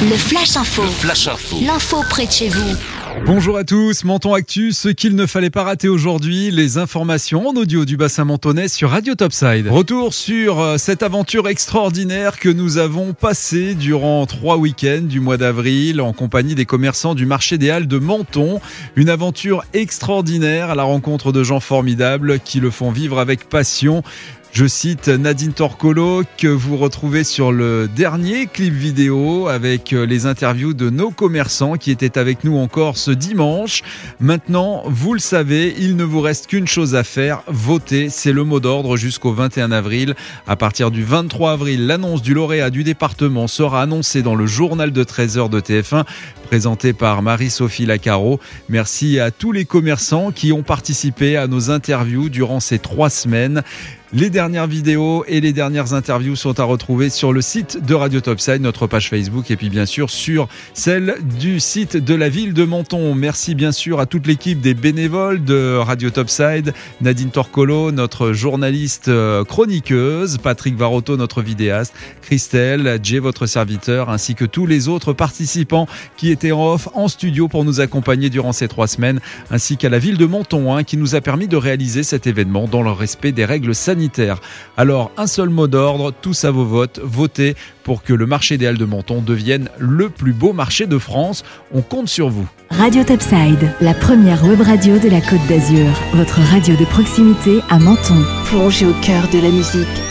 Le Flash Info. Flash Info. L'info près de chez vous. Bonjour à tous, Menton Actu, ce qu'il ne fallait pas rater aujourd'hui, les informations en audio du bassin mentonais sur Radio Topside. Retour sur euh, cette aventure extraordinaire que nous avons passée durant trois week-ends du mois d'avril en compagnie des commerçants du marché des Halles de Menton. Une aventure extraordinaire à la rencontre de gens formidables qui le font vivre avec passion. Je cite Nadine Torcolo que vous retrouvez sur le dernier clip vidéo avec euh, les interviews de nos commerçants qui étaient avec nous encore ce dimanche. Maintenant, vous le savez, il ne vous reste qu'une chose à faire, voter. C'est le mot d'ordre jusqu'au 21 avril. À partir du 23 avril, l'annonce du lauréat du département sera annoncée dans le journal de 13h de TF1 présenté par Marie-Sophie Lacaro. Merci à tous les commerçants qui ont participé à nos interviews durant ces trois semaines. Les dernières vidéos et les dernières interviews sont à retrouver sur le site de Radio Topside, notre page Facebook et puis bien sûr sur celle du site de la ville de Menton. Merci bien sûr à toute l'équipe des bénévoles de Radio Topside, Nadine Torcolo, notre journaliste euh, chroniqueuse, Patrick Varotto, notre vidéaste, Christelle, Jay, votre serviteur, ainsi que tous les autres participants qui étaient en off en studio pour nous accompagner durant ces trois semaines, ainsi qu'à la ville de Menton hein, qui nous a permis de réaliser cet événement dans le respect des règles sanitaires alors, un seul mot d'ordre, tous à vos votes, votez pour que le marché des Halles de Menton devienne le plus beau marché de France. On compte sur vous. Radio Topside, la première web radio de la Côte d'Azur. Votre radio de proximité à Menton. Plongez au cœur de la musique